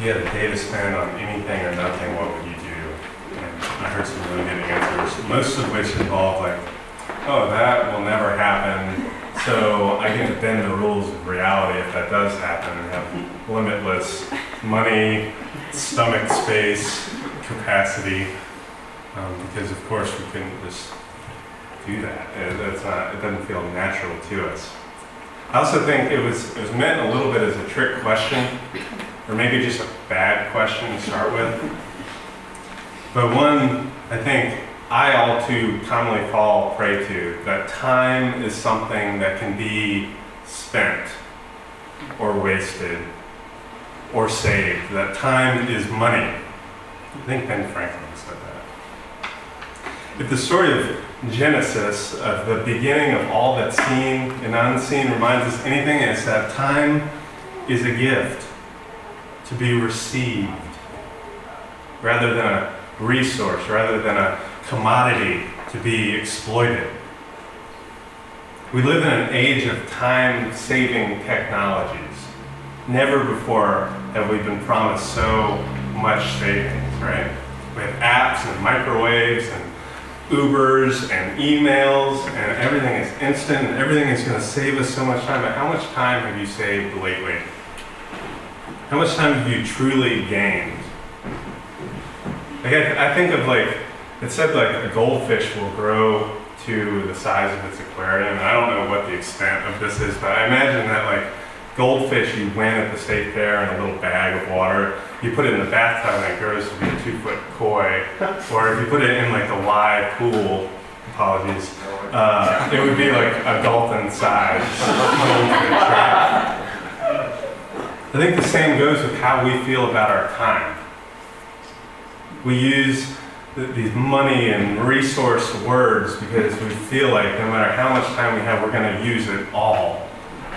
if you had a day to spend on anything or nothing, what would you do? And I heard some really good answers, most of which involve like, oh, that will never happen. So I get to bend the rules of reality if that does happen and have limitless money, stomach space, capacity. Um, because of course we couldn't just do that. It, not, it doesn't feel natural to us. I also think it was, it was meant a little bit as a trick question, or maybe just a bad question to start with. But one, I think I all too commonly fall prey to that time is something that can be spent or wasted or saved. That time is money. I think Ben Franklin said that. If the story of Genesis, of the beginning of all that's seen and unseen, reminds us anything, it's that time is a gift to be received rather than a resource, rather than a commodity to be exploited. We live in an age of time saving technologies. Never before have we been promised so much savings, right? Have apps and microwaves and Ubers and emails, and everything is instant, and everything is going to save us so much time. But how much time have you saved lately? How much time have you truly gained? Like I, I think of like it said like a goldfish will grow to the size of its aquarium. I don't know what the extent of this is, but I imagine that like goldfish you win at the state fair in a little bag of water. You put it in the bathtub and it grows to be a two foot koi. Or if you put it in like the live pool, apologies, uh, it would be like a dolphin size goldfish, right? I think the same goes with how we feel about our time. We use these money and resource words because we feel like no matter how much time we have, we're going to use it all.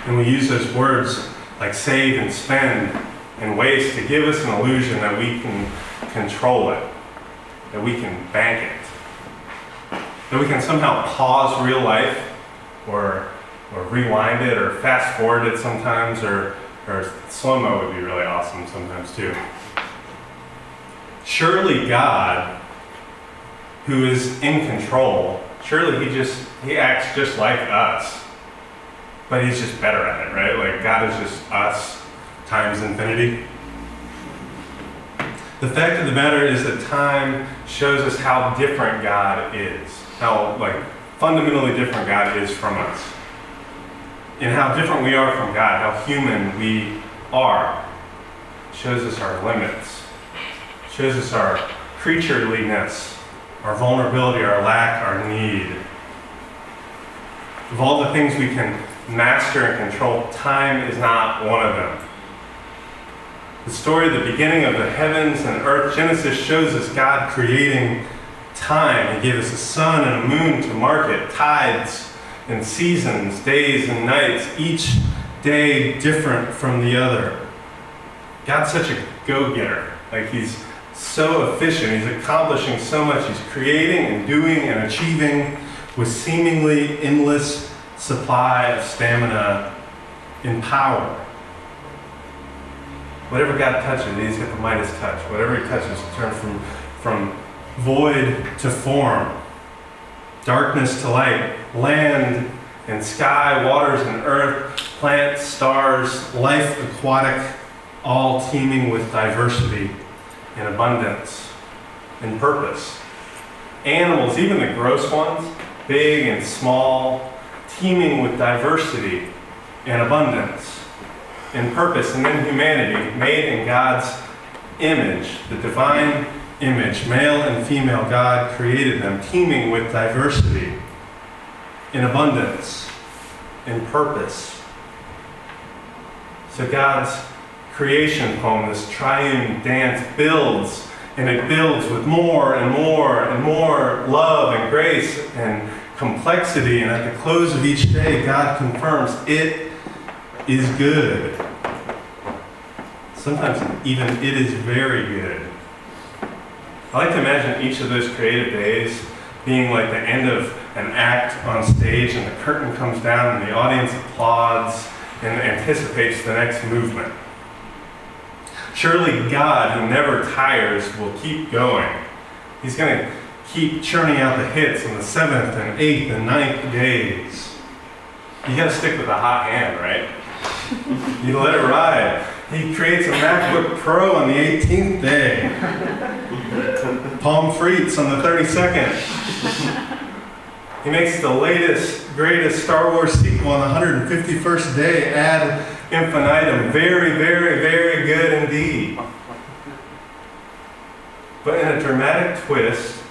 And we use those words like save and spend and waste to give us an illusion that we can control it, that we can bank it, that we can somehow pause real life or, or rewind it or fast forward it sometimes or, or slow mo would be really awesome sometimes too. Surely God who is in control, surely he just he acts just like us. But he's just better at it, right? Like God is just us times infinity. The fact of the matter is that time shows us how different God is. How like fundamentally different God is from us. And how different we are from God, how human we are. Shows us our limits. Shows us our creatureliness our vulnerability, our lack, our need. Of all the things we can master and control, time is not one of them. The story of the beginning of the heavens and earth, Genesis shows us God creating time. He gave us a sun and a moon to mark it, tides and seasons, days and nights, each day different from the other. God's such a go getter. Like, He's so efficient. He's accomplishing so much. He's creating and doing and achieving with seemingly endless supply of stamina and power. Whatever God touches, he's got the Midas touch. Whatever he touches turns from, from void to form, darkness to light, land and sky, waters and earth, plants, stars, life aquatic, all teeming with diversity and abundance, and purpose. Animals, even the gross ones, big and small, teeming with diversity and abundance, and purpose, and then humanity, made in God's image, the divine image, male and female, God created them, teeming with diversity, in abundance, in purpose. So God's creation poem, this triune dance builds, and it builds with more and more and more love and grace and complexity. And at the close of each day, God confirms it is good. Sometimes even it is very good. I like to imagine each of those creative days being like the end of an act on stage and the curtain comes down and the audience applauds and anticipates the next movement. Surely God, who never tires, will keep going. He's going to keep churning out the hits on the seventh and eighth and ninth days. You got to stick with the hot hand, right? You let it ride. He creates a MacBook Pro on the 18th day. Pomme frites on the 32nd. He makes the latest, greatest Star Wars sequel on the 151st day ad infinitum. Very, very, very good indeed. But in a dramatic twist,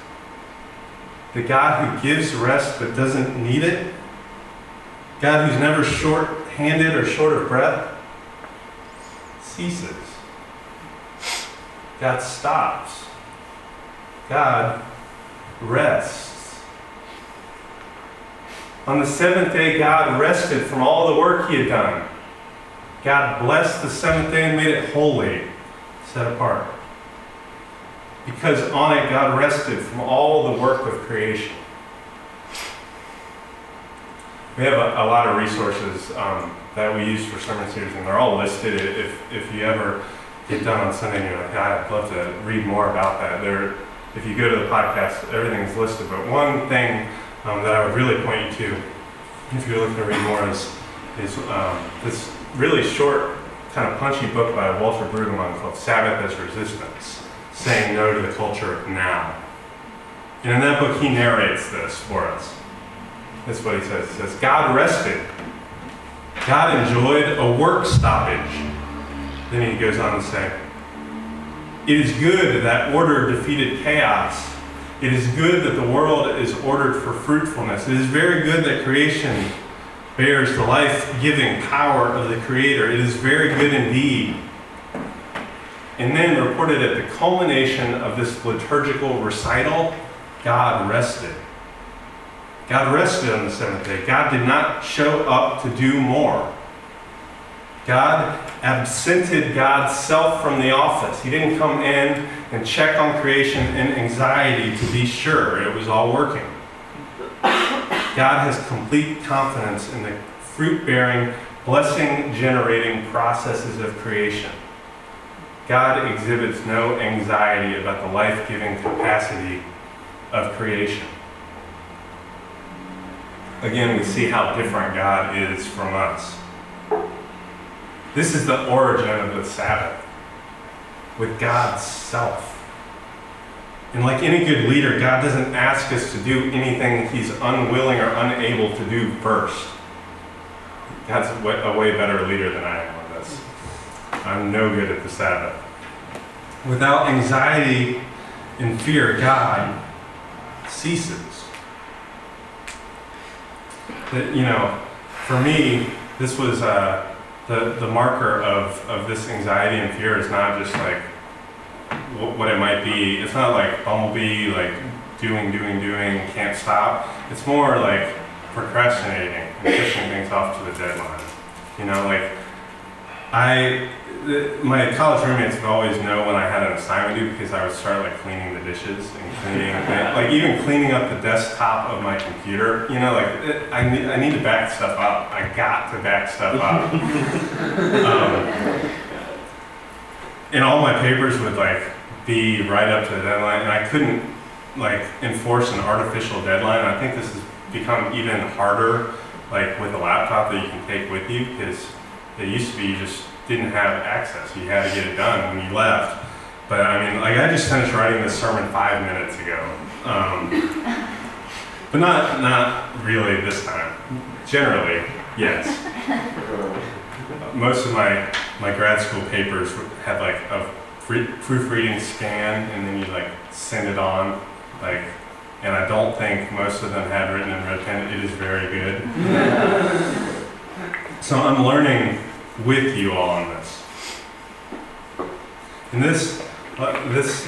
the God who gives rest but doesn't need it, God who's never short handed or short of breath, ceases. God stops. God rests. On the seventh day, God rested from all the work he had done. God blessed the seventh day and made it holy, set apart. Because on it, God rested from all the work of creation. We have a, a lot of resources um, that we use for sermon series, and they're all listed. If, if you ever get done on Sunday and you're like, I'd love to read more about that, there, if you go to the podcast, everything's listed. But one thing um, that I would really point you to, if you're looking to read more, is, is um, this really short, kind of punchy book by Walter Brueggemann called Sabbath as Resistance, saying no to the culture now. And in that book, he narrates this for us. That's what he says. He says, God rested. God enjoyed a work stoppage. Then he goes on to say, It is good that order defeated chaos. It is good that the world is ordered for fruitfulness. It is very good that creation bears the life giving power of the Creator. It is very good indeed. And then, reported at the culmination of this liturgical recital, God rested. God rested on the seventh day. God did not show up to do more. God absented God's self from the office. He didn't come in and check on creation in anxiety to be sure it was all working. God has complete confidence in the fruit bearing, blessing generating processes of creation. God exhibits no anxiety about the life giving capacity of creation again, we see how different God is from us. This is the origin of the Sabbath, with God's self. And like any good leader, God doesn't ask us to do anything he's unwilling or unable to do first. God's a way, better leader than I am on this. I'm no good at the Sabbath. Without anxiety and fear, God ceases you know, for me, this was uh, the, the marker of, of this anxiety and fear is not just like what, what it might be. It's not like bumblebee, like doing, doing, doing, can't stop. It's more like procrastinating and pushing things off to the deadline. You know, like I my college roommates would always know when I had an assignment due because I would start like cleaning the dishes and cleaning, like even cleaning up the desktop of my computer. You know, like it, I need, I need to back stuff up. I got to back stuff up. um, and all my papers would like be right up to the deadline, and I couldn't like enforce an artificial deadline. I think this has become even harder, like with a laptop that you can take with you because it used to be you just didn't have access. You had to get it done when you left. But I mean, like I just finished writing this sermon five minutes ago. Um, but not not really this time. Generally, yes. Most of my my grad school papers had like a free, proofreading scan, and then you like send it on, like. And I don't think most of them had written in red pen. It is very good. so I'm learning with you all on this. And this, uh, this,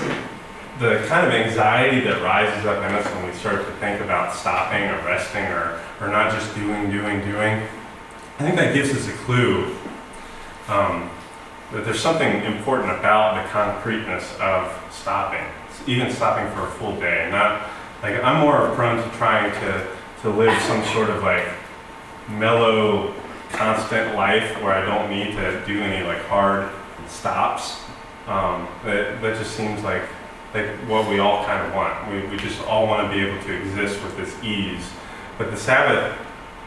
the kind of anxiety that rises up in us when we start to think about stopping or resting or, or not just doing, doing, doing, I think that gives us a clue um, that there's something important about the concreteness of stopping, even stopping for a full day. Not like I'm more prone to trying to to live some sort of like mellow constant life where I don't need to do any like hard stops. Um, that, that just seems like, like what we all kind of want. We, we just all want to be able to exist with this ease. But the Sabbath,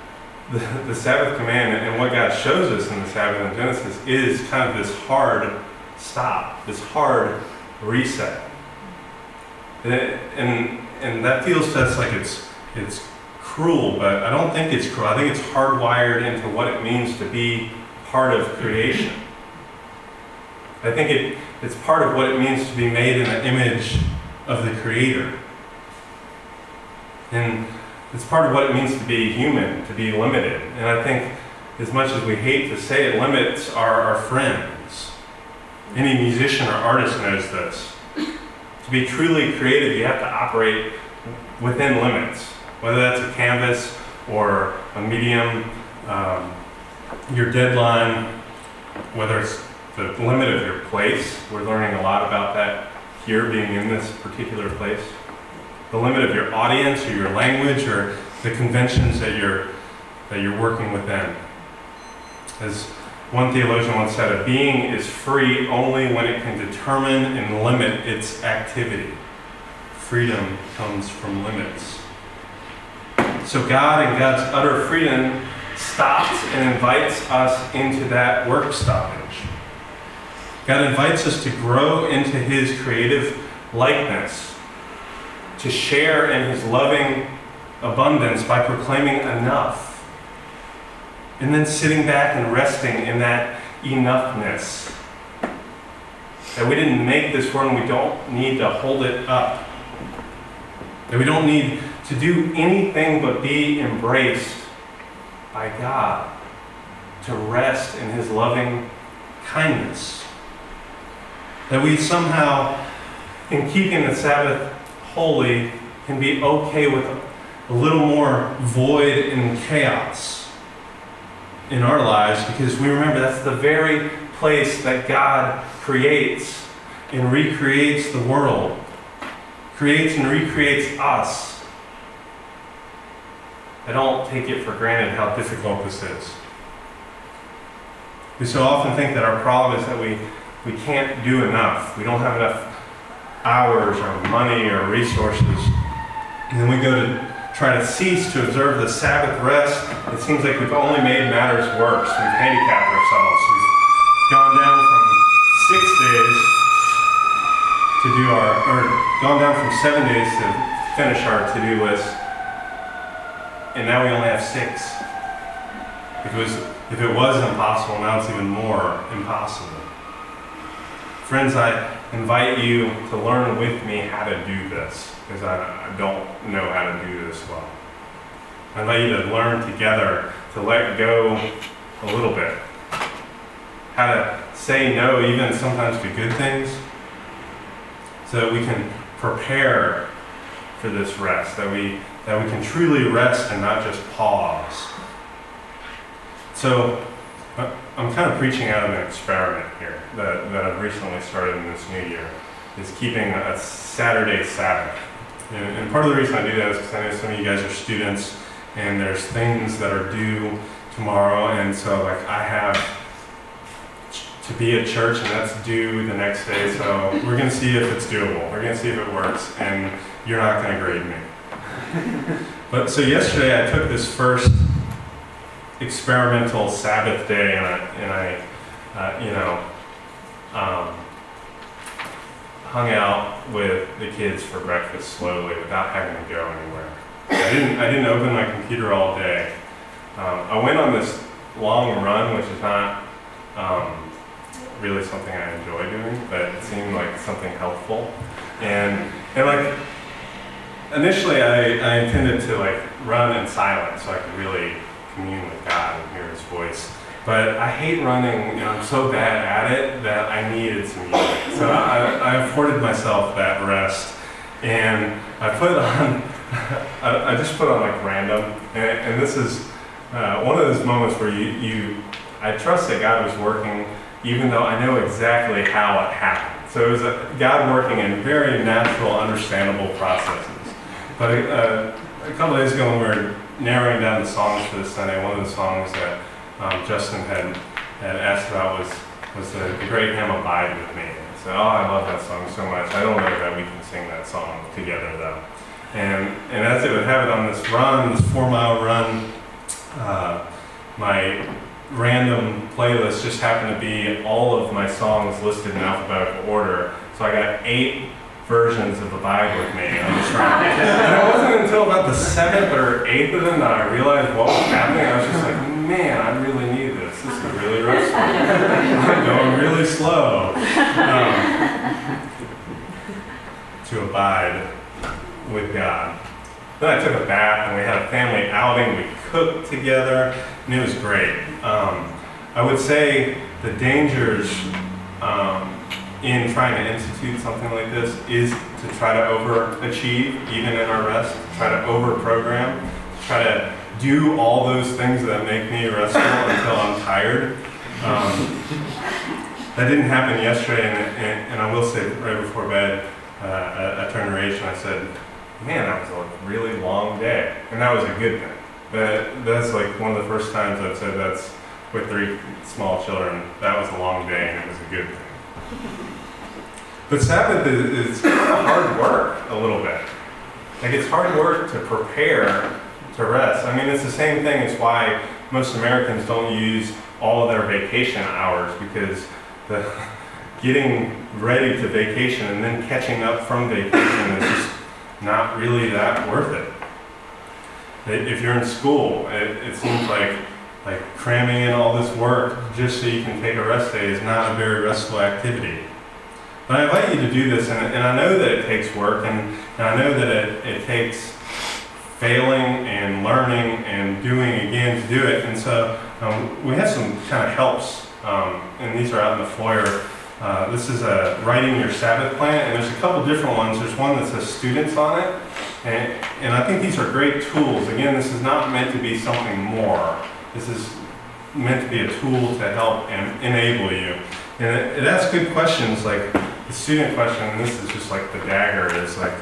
the, the Sabbath command and what God shows us in the Sabbath in Genesis is kind of this hard stop, this hard reset. And, and, and that feels to us like it's, it's cruel, but I don't think it's cruel. I think it's hardwired into what it means to be part of creation. I think it, it's part of what it means to be made in the image of the Creator. And it's part of what it means to be human, to be limited. And I think, as much as we hate to say it, limits are our friends. Any musician or artist knows this. To be truly creative, you have to operate within limits, whether that's a canvas or a medium, um, your deadline, whether it's the limit of your place. We're learning a lot about that here, being in this particular place. The limit of your audience or your language or the conventions that you're that you're working within. As one theologian once said, a being is free only when it can determine and limit its activity. Freedom comes from limits. So God and God's utter freedom stops and invites us into that work stoppage. God invites us to grow into His creative likeness, to share in His loving abundance by proclaiming enough, and then sitting back and resting in that enoughness. That we didn't make this world and we don't need to hold it up. That we don't need to do anything but be embraced by God, to rest in His loving kindness. That we somehow, in keeping the Sabbath holy, can be okay with a little more void and chaos in our lives because we remember that's the very place that God creates and recreates the world, creates and recreates us. I don't take it for granted how difficult this is. We so often think that our problem is that we we can't do enough. We don't have enough hours or money or resources. And then we go to try to cease to observe the Sabbath rest. It seems like we've only made matters worse. We've handicapped ourselves. We've gone down from six days to do our, or gone down from seven days to finish our to-do list. And now we only have six. If it was, if it was impossible, now it's even more impossible. Friends, I invite you to learn with me how to do this, because I, I don't know how to do this well. I invite you to learn together to let go a little bit. How to say no, even sometimes to good things, so that we can prepare for this rest, that we, that we can truly rest and not just pause. So, I'm kind of preaching out of an experiment here that, that I've recently started in this new year, is keeping a Saturday Sabbath. And, and part of the reason I do that is because I know some of you guys are students and there's things that are due tomorrow, and so like I have to be at church and that's due the next day, so we're going to see if it's doable. We're going to see if it works, and you're not going to grade me. But so yesterday I took this first experimental Sabbath day, and I, and I uh, you know, um, hung out with the kids for breakfast slowly without having to go anywhere. I didn't, I didn't open my computer all day. Um, I went on this long run, which is not um, really something I enjoy doing, but it seemed like something helpful. And, and like, initially I, I intended to like run in silence so I could really commune with God and hear His voice. But I hate running. I'm so bad at it that I needed some music. So I, I afforded myself that rest, and I put on. I, I just put on like random, and, and this is uh, one of those moments where you, you, I trust that God was working, even though I know exactly how it happened. So it was a, God working in very natural, understandable processes. But uh, a couple days ago, when we were narrowing down the songs for this Sunday, one of the songs that um, Justin had, had asked about was, was the, the great hymn Abide With Me. So, oh, I love that song so much. I don't know that we can sing that song together though. And, and as it would have it on this run, this four mile run, uh, my random playlist just happened to be all of my songs listed in alphabetical order. So I got eight versions of Abide with Me on this run. and it wasn't until about the seventh or eighth of them that I realized what was happening. I was just like, man, I really need this. This is really restful. I'm going really slow. Um, to abide with God. Then I took a bath and we had a family outing. We cooked together and it was great. Um, I would say the dangers um, in trying to institute something like this is to try to overachieve, even in our rest, try to over-program, try to do all those things that make me restful until I'm tired. Um, that didn't happen yesterday, and, and, and, I will say right before bed, uh, I, I turned to and I said, man, that was a really long day. And that was a good thing. That, that's like one of the first times I've said that's with three small children. That was a long day and it was a good thing. But Sabbath is, is hard work a little bit. Like it's hard work to prepare to rest. I mean, it's the same thing as why most Americans don't use all of their vacation hours because the getting ready to vacation and then catching up from vacation is just not really that worth it. If you're in school, it, it seems like like cramming in all this work just so you can take a rest day is not a very restful activity. But I invite you to do this, and, and I know that it takes work, and, and I know that it, it takes failing and learning and doing again to do it. And so um, we have some kind of helps, um, and these are out in the foyer. Uh, this is a writing your Sabbath plan, and there's a couple different ones. There's one that says students on it, and, and I think these are great tools. Again, this is not meant to be something more. This is meant to be a tool to help and enable you. And it, it asks good questions like the student question, and this is just like the dagger, is like,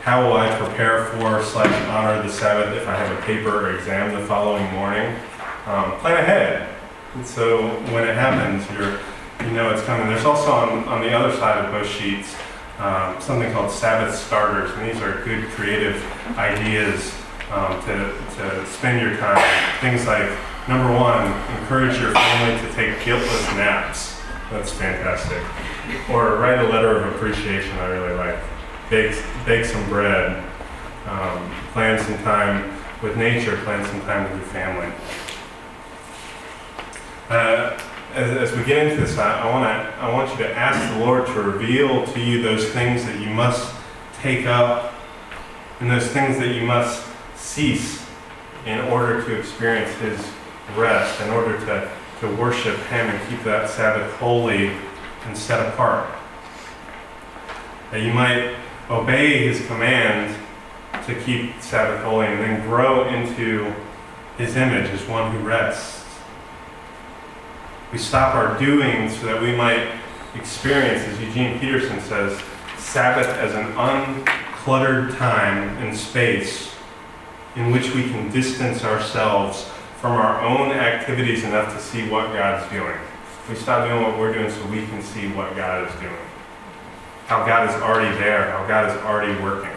how will I prepare for slash honor the Sabbath if I have a paper or exam the following morning? Um, plan ahead. And so when it happens, you're, you know it's coming. There's also on, on the other side of both sheets um, something called Sabbath starters, and these are good creative ideas um, to, to spend your time. Things like number one, encourage your family to take guiltless naps. That's fantastic. Or write a letter of appreciation. I really like. Bake bake some bread. Um, plan some time with nature. Plan some time with your family. Uh, as, we get into this, I want to I want you to ask the Lord to reveal to you those things that you must take up, and those things that you must cease in order to experience His rest, in order to to worship Him and keep that Sabbath holy and set apart. That you might obey His command to keep Sabbath holy and then grow into His image as one who rests. We stop our doing so that we might experience, as Eugene Peterson says, Sabbath as an uncluttered time and space in which we can distance ourselves from our own activities enough to see what God's doing. We stop doing what we're doing so we can see what God is doing. How God is already there, how God is already working.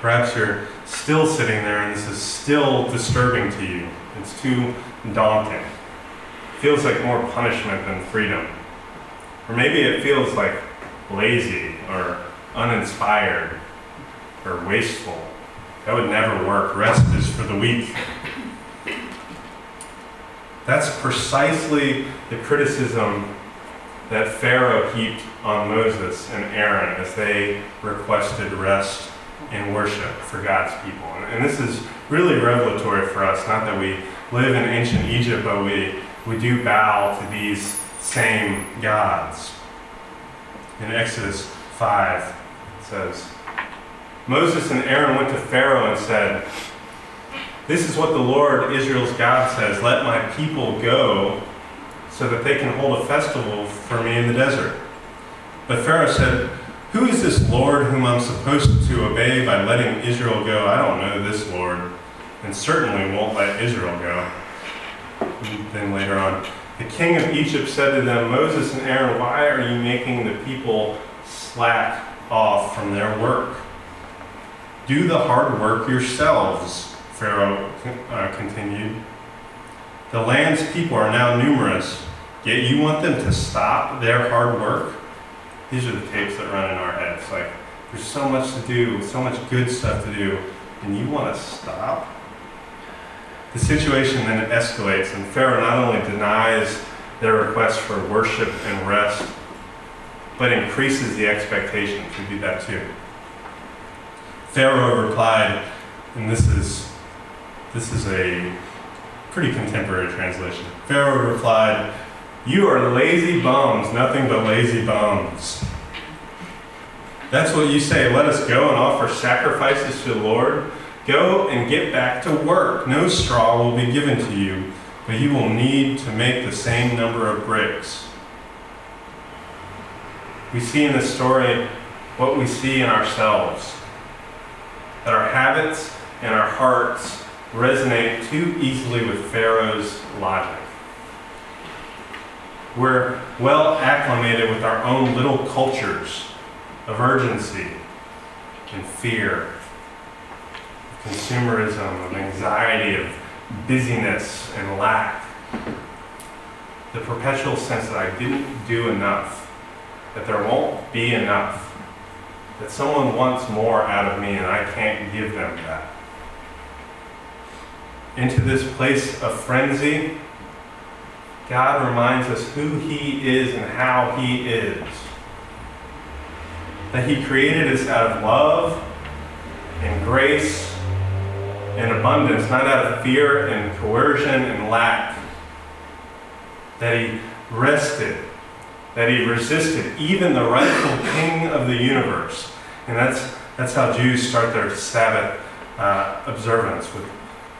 Perhaps you're still sitting there and this is still disturbing to you. It's too daunting. It feels like more punishment than freedom. Or maybe it feels like lazy or uninspired or wasteful that would never work. Rest is for the weak. That's precisely the criticism that Pharaoh heaped on Moses and Aaron as they requested rest and worship for God's people. And, this is really revelatory for us, not that we live in ancient Egypt, but we, we do bow to these same gods. In Exodus 5, it says, Moses and Aaron went to Pharaoh and said, This is what the Lord Israel's God says Let my people go so that they can hold a festival for me in the desert. But Pharaoh said, Who is this Lord whom I'm supposed to obey by letting Israel go? I don't know this Lord, and certainly won't let Israel go. Then later on, The king of Egypt said to them, Moses and Aaron, why are you making the people slack off from their work? Do the hard work yourselves, Pharaoh uh, continued. The land's people are now numerous, yet you want them to stop their hard work? These are the tapes that run in our heads. Like, there's so much to do, so much good stuff to do, and you want to stop? The situation then escalates, and Pharaoh not only denies their request for worship and rest, but increases the expectation to do that too. Pharaoh replied, and this is this is a pretty contemporary translation. Pharaoh replied, You are lazy bums, nothing but lazy bums. That's what you say. Let us go and offer sacrifices to the Lord. Go and get back to work. No straw will be given to you, but you will need to make the same number of bricks. We see in this story what we see in ourselves that our habits and our hearts resonate too easily with Pharaoh's logic. We're well acclimated with our own little cultures of urgency and fear consumerism, of anxiety, of busyness and lack. The perpetual sense that I didn't do enough, that there won't be enough, that someone wants more out of me and I can't give them that. Into this place of frenzy, God reminds us who He is and how He is. That He created us out of love and grace and abundance, not out of fear and coercion and lack. That he rested, that he resisted even the rightful king of the universe. And that's, that's how Jews start their Sabbath uh, observance with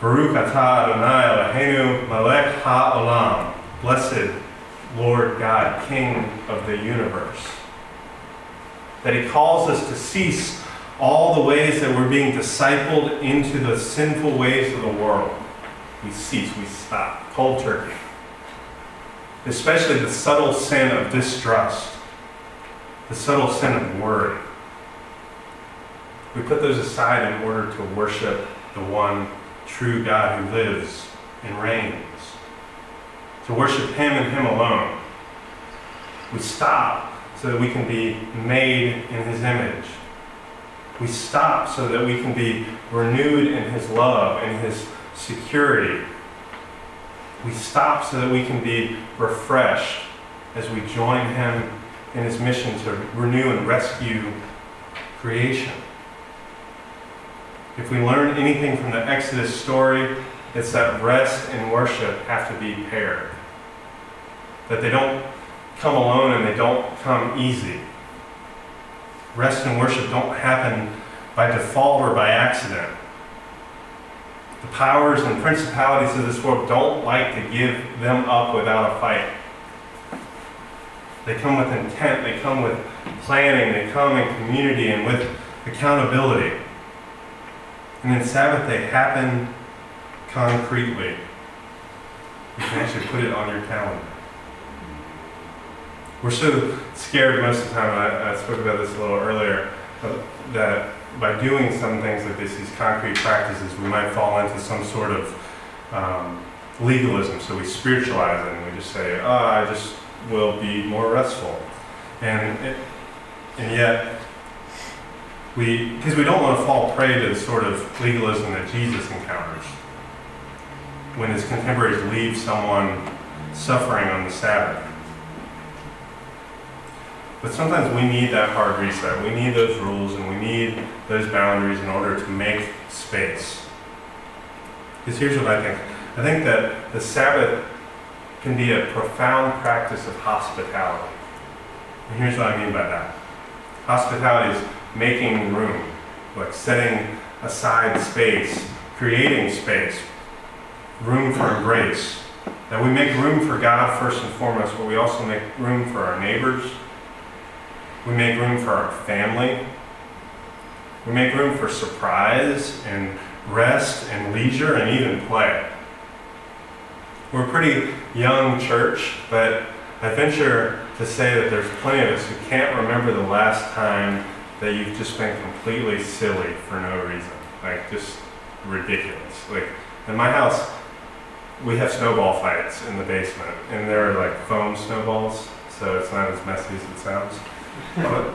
Baruch atah Adonai Eloheinu melech ha'olam. Blessed Lord God, King of the universe. That he calls us to cease all the ways that we're being discipled into the sinful ways of the world. We cease, we stop. Cold turkey. Especially the subtle sin of distrust, the subtle sin of worry. We put those aside in order to worship the one true God who lives and reigns. To worship Him and Him alone. We stop so that we can be made in His image we stop so that we can be renewed in His love and His security. We stop so that we can be refreshed as we join Him in His mission to renew and rescue creation. If we learn anything from the Exodus story, it's that rest and worship have to be paired. That they don't come alone and they don't come easy rest and worship don't happen by default or by accident. The powers and principalities of this world don't like to give them up without a fight. They come with intent, they come with planning, they come in community and with accountability. And in Sabbath, they happen concretely. You can actually put it on your calendar. We're so scared most of the time, I, I spoke about this a little earlier, uh, that by doing some things like this, these concrete practices, we might fall into some sort of um, legalism. So we spiritualize it and we just say, oh, I just will be more restful. And, it, and yet, we, because we don't want to fall prey to the sort of legalism that Jesus encounters when his contemporaries leave someone suffering on the Sabbath. But sometimes we need that hard reset. We need those rules and we need those boundaries in order to make space. Because here's what I think I think that the Sabbath can be a profound practice of hospitality. And here's what I mean by that hospitality is making room, like setting aside space, creating space, room for embrace. That we make room for God first and foremost, but we also make room for our neighbors we make room for our family. We make room for surprise and rest and leisure and even play. we're a pretty young church, but I venture to say that there's plenty of us who can't remember the last time that you've just been completely silly for no reason. Like, just ridiculous. Like, in my house, we have snowball fights in the basement, and they're like foam snowballs, so it's not as messy as it sounds. But,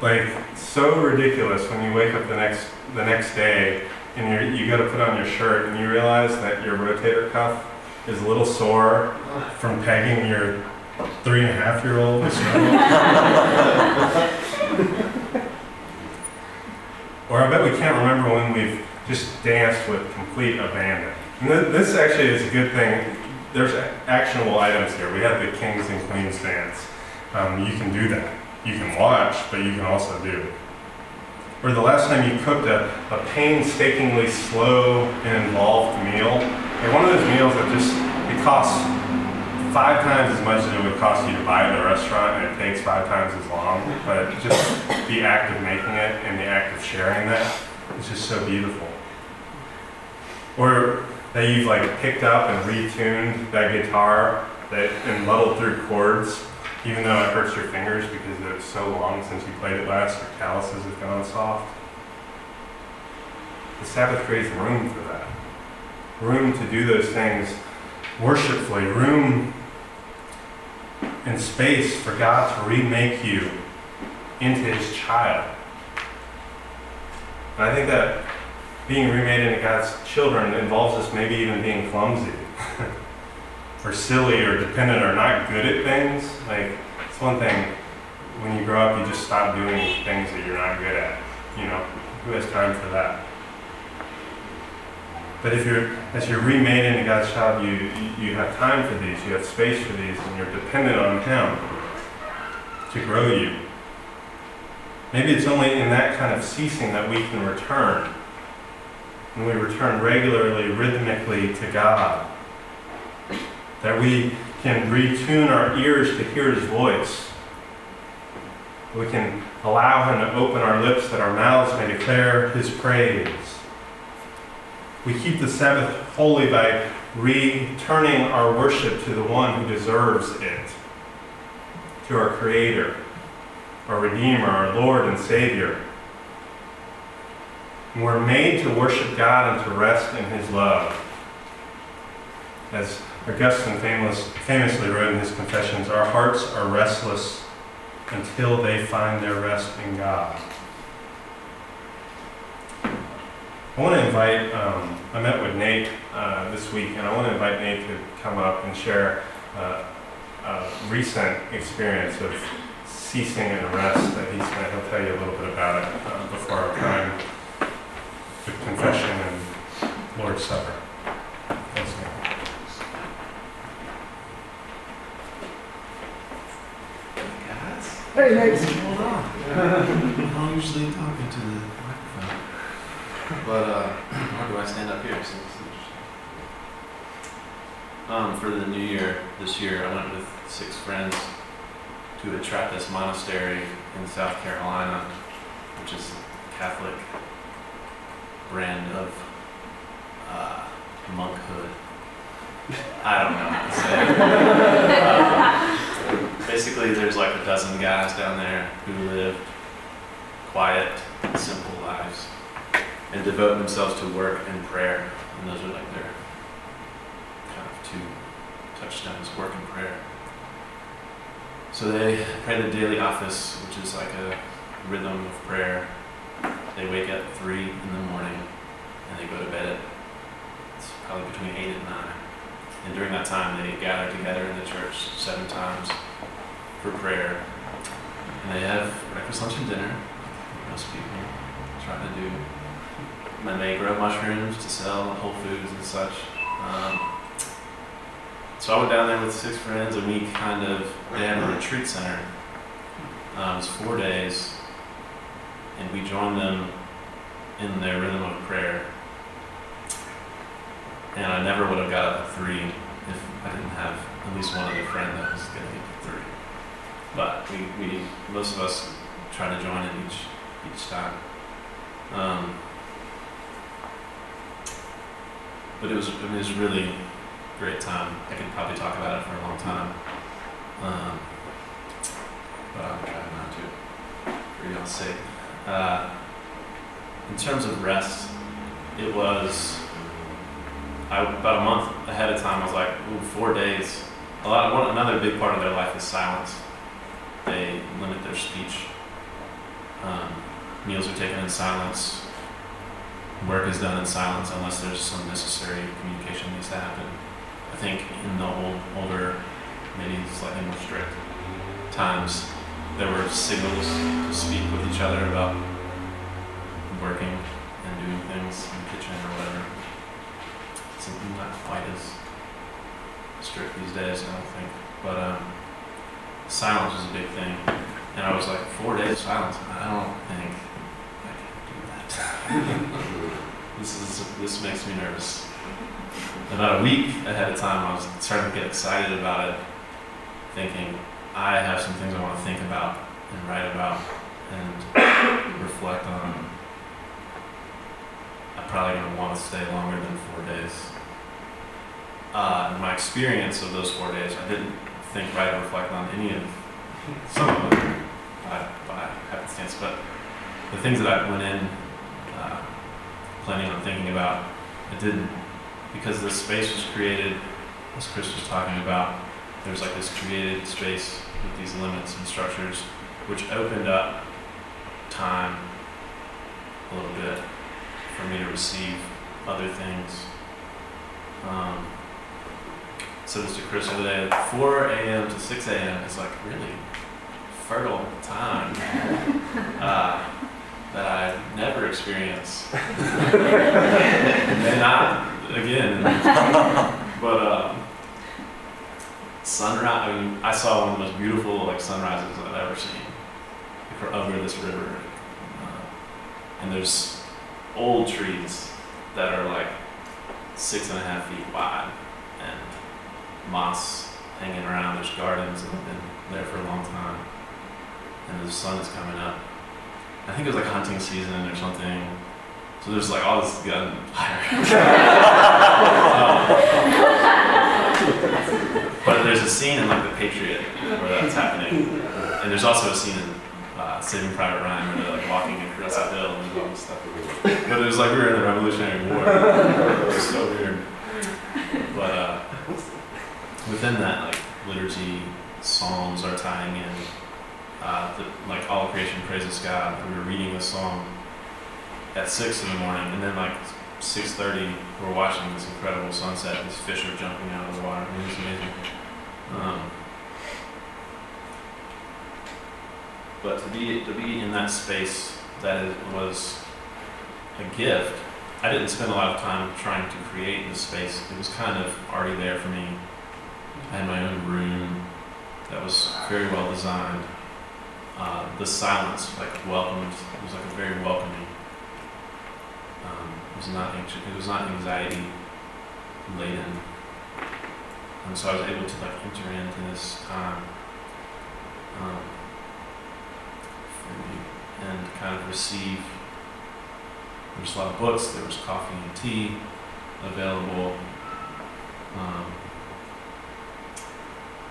like, so ridiculous when you wake up the next the next day and you you got to put on your shirt and you realize that your rotator cuff is a little sore from pegging your three and a half year old or I bet we can't remember when we've just danced with complete abandon. And th- this actually is a good thing. There's actionable items here. We have the kings and queens dance. Um, you can do that. You can watch, but you can also do. Or the last time you cooked a, a painstakingly slow and involved meal, like one of those meals that just it costs five times as much as it would cost you to buy at a restaurant, and it takes five times as long. But just the act of making it and the act of sharing that is just so beautiful. Or that you've like picked up and retuned that guitar that and muddled through chords, even though it hurts your fingers because it was so long since you played it last, your calluses have gone soft. The Sabbath creates room for that. Room to do those things worshipfully, room and space for God to remake you into his child. And I think that being remade into God's children involves us maybe even being clumsy or silly or dependent or not good at things. Like, it's one thing when you grow up, you just stop doing things that you're not good at. You know, who has time for that? But if you're, as you're remade into God's child, you, you have time for these, you have space for these, and you're dependent on Him to grow you. Maybe it's only in that kind of ceasing that we can return. When we return regularly, rhythmically to God. That we can retune our ears to hear His voice. We can allow Him to open our lips that our mouths may declare His praise. We keep the Sabbath holy by returning our worship to the one who deserves it, to our Creator, our Redeemer, our Lord and Savior. And we're made to worship God and to rest in His love. As Augustine famous, famously wrote in his Confessions, our hearts are restless until they find their rest in God. I want to invite, um, I met with Nate uh, this week, and I want to invite Nate to come up and share uh, a recent experience of ceasing and rest that he's spent. He'll tell you a little bit about it uh, before our time with confession and Lord's Supper. Thanks, Nate. Guys, Hey, Nate. hold on. I'm usually talking to the microphone. But, uh, how do I stand up here? So it's interesting. Um, for the new year, this year, I went with six friends to a Trappist monastery in South Carolina, which is a Catholic brand of uh, monkhood. I don't know how to say it. Uh, basically, there's like a dozen guys down there who live quiet, simple lives and devote themselves to work and prayer. And those are like their kind of two touchstones work and prayer. So they pray the daily office, which is like a rhythm of prayer. They wake up three in the morning and they go to bed at it's probably between eight and nine. And during that time, they gather together in the church seven times for prayer. And they have breakfast, lunch, and dinner. Most people try to do. And they grow mushrooms to sell at Whole Foods and such. Um, so I went down there with six friends, and we kind of they have a retreat center. Um, was four days, and we joined them in their rhythm of prayer. And I never would have got up at three if I didn't have at least one other friend that was getting up at three. But we, we most of us try to join in each each time. Um, but it was it was really great time. I could probably talk about it for a long time. Um, but I'm trying not to, for y'all's sake. Uh, in terms of rest, it was I, about a month ahead of time. I was like, ooh, four days. A lot. One, another big part of their life is silence. They limit their speech. Um, meals are taken in silence. Work is done in silence unless there's some necessary communication needs to happen. I think in the old, older, maybe slightly more strict times, there were signals to speak with each other about working and doing things in the kitchen or whatever. Something not quite as strict these days, I don't think. But um, silence was a big thing, and I was like, four days silence. I don't think I can do that. this is this makes me nervous. About a week ahead of time, I was starting to get excited about it, thinking I have some things I want to think about and write about and reflect on. I'm probably going to want to stay longer than four days. Uh, my experience of those four days, I didn't think, write, or reflect on any of some of them by, by happenstance, but the things that I went in uh, planning on thinking about, I didn't because this space was created, as Chris was talking about. There's like this created space with these limits and structures, which opened up time a little bit for me to receive other things. Um, so this to Chris the other day, 4 a.m. to 6 a.m. is like really fertile time uh, that I never experience. and not again, but uh, sunrise. I mean, I saw one of the most beautiful like sunrises I've ever seen over this river, uh, and there's old trees that are like six and a half feet wide moss hanging around. There's gardens that have been there for a long time, and the sun is coming up. I think it was like hunting season or something. So there's like all this gunfire. um, but there's a scene in like The Patriot where that's happening, and there's also a scene in uh, Saving Private Ryan where they're like walking across the hill and all this stuff. But it was like we were in the Revolutionary War. it was so weird. But uh, within that, like liturgy, psalms are tying in. Uh, the, like all creation praises God. We were reading the song at six in the morning, and then like six thirty, we're watching this incredible sunset. These fish are jumping out of the water. It was amazing. Um, but to be to be in that space that is, was a gift. I didn't spend a lot of time trying to create this space. It was kind of already there for me. I had my own room that was very well designed. Uh, the silence like welcomed. Was like a very welcoming. Um, it was not anxious. It was not anxiety laden. And so I was able to like enter into this time um, and kind of receive. There was a lot of books. There was coffee and tea available, um,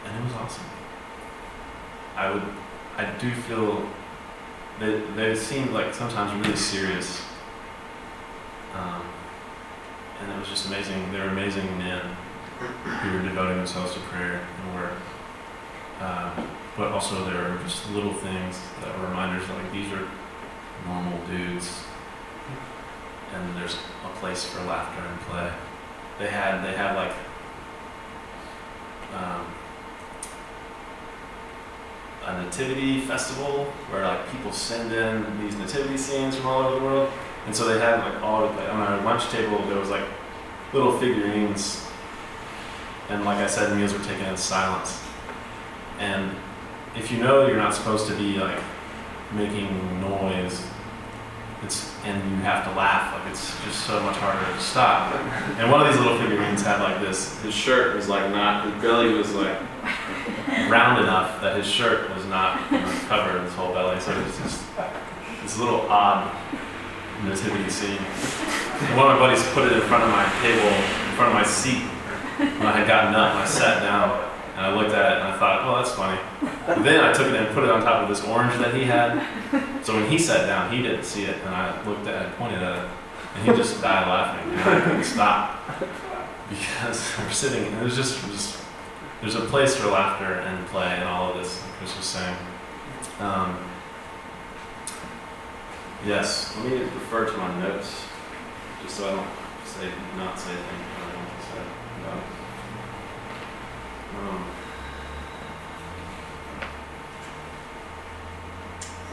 and it was awesome. I would, I do feel that they seemed like sometimes really serious, um, and it was just amazing. They were amazing men who were devoting themselves to prayer and work. Um, but also there are just little things that were reminders like these are normal dudes and there's a place for laughter and play. They had they had like um, a nativity festival where like people send in these nativity scenes from all over the world, and so they had like all on our lunch table there was like little figurines, and like I said, meals were taken in silence, and if you know you're not supposed to be like making noise it's and you have to laugh like it's just so much harder to stop. And one of these little figurines had like this his shirt was like not his belly was like round enough that his shirt was not covered his whole belly so it was just this little odd nativity scene and one of my buddies put it in front of my table in front of my seat when I had gotten up I sat down and I looked at it and I thought, oh, that's funny. Then I took it and put it on top of this orange that he had. So when he sat down, he didn't see it, and I looked at it, and pointed at it, and he just died laughing, and I couldn't stop because we're sitting. And it was just, it was, there's a place for laughter and play and all of this, like Chris was saying. Um, yes, let me refer to my notes, just so I don't say not say things I to say it. Um,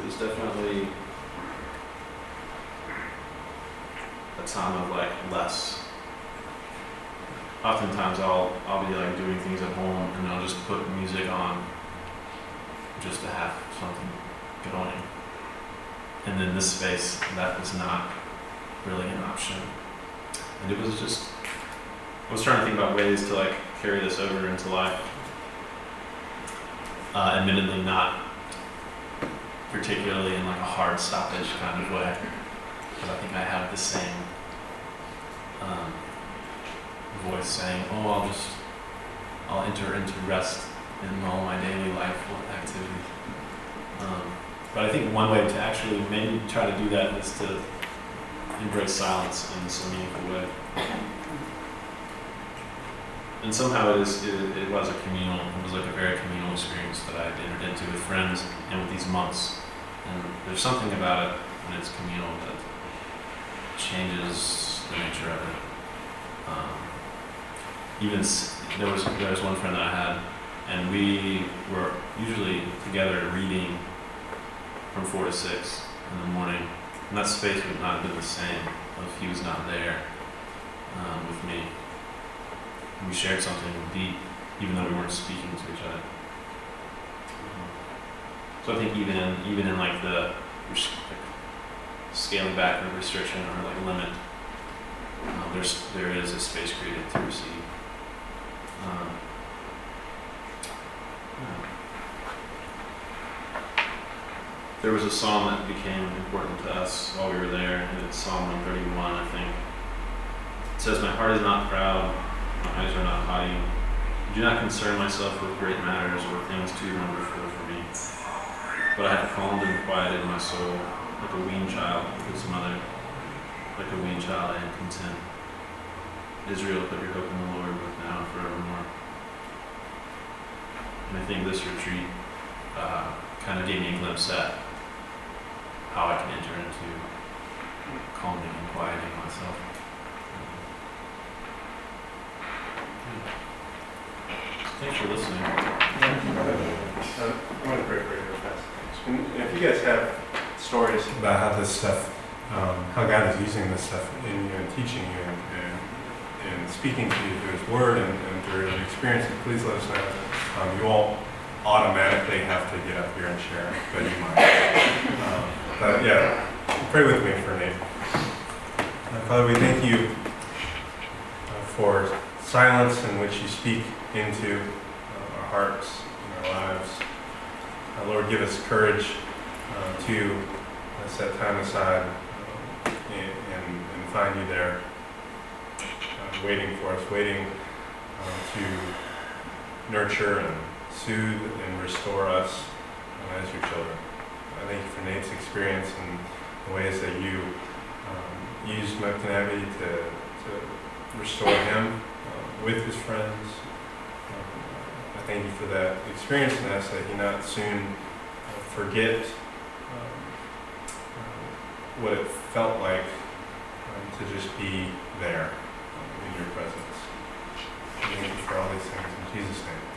was definitely a time of like less. Oftentimes I'll I'll be like doing things at home and I'll just put music on just to have something going. And in this space that was not really an option. And it was just I was trying to think about ways to like carry this over into life. Uh, admittedly, not particularly in like a hard stoppage kind of way, because I think I have the same um, voice saying, "Oh, I'll just I'll enter into rest in all my daily life activities." Um, but I think one way to actually maybe try to do that is to embrace silence in some meaningful way. And somehow it is it, it was a communal it was like a very communal experience that I entered into with friends and with these monks. And there's something about it when it's communal that changes the nature of it. Um, even there was there was one friend that I had and we were usually together reading from four to six in the morning and that space would not have been the same if he was not there um, with me we shared something deep, even though we weren't speaking to each other. So I think even in even in like the scaling back or restriction or like limit, uh, there's there is a space created to receive. Um. There was a psalm that became important to us while we were there, it's Psalm 131, I think. It says, My heart is not proud, my eyes are not haughty. I do not concern myself with great matters or things too wonderful for me. But I have calmed and quieted my soul like a weaned child with its mother. Like a weaned child, I am content. Israel, put your hope in the Lord, both now and forevermore. And I think this retreat uh, kind of gave me a glimpse at how I can enter into calming and quieting myself. Thanks for listening. Uh, I want to break right fast. If you guys have stories about how this stuff, um, how God is using this stuff in you and teaching you and, and, and speaking to you through His Word and, and through your experiences, please let us know. Um, you all automatically have to get up here and share, but you might. Um, but yeah, pray with me for Nate. Uh, Father, we thank you uh, for silence in which you speak into uh, our hearts and our lives. Uh, Lord, give us courage uh, to uh, set time aside and, and, find you there, waiting for us, waiting uh, to nurture and soothe and restore us uh, as your children. I thank you for Nate's experience and the ways that you um, used Mepkin Abbey to, to restore him uh, with his friends. Um, I thank you for that experience and ask that he not soon uh, forget um, what it felt like um, to just be there in your presence. For all these things in Jesus' name.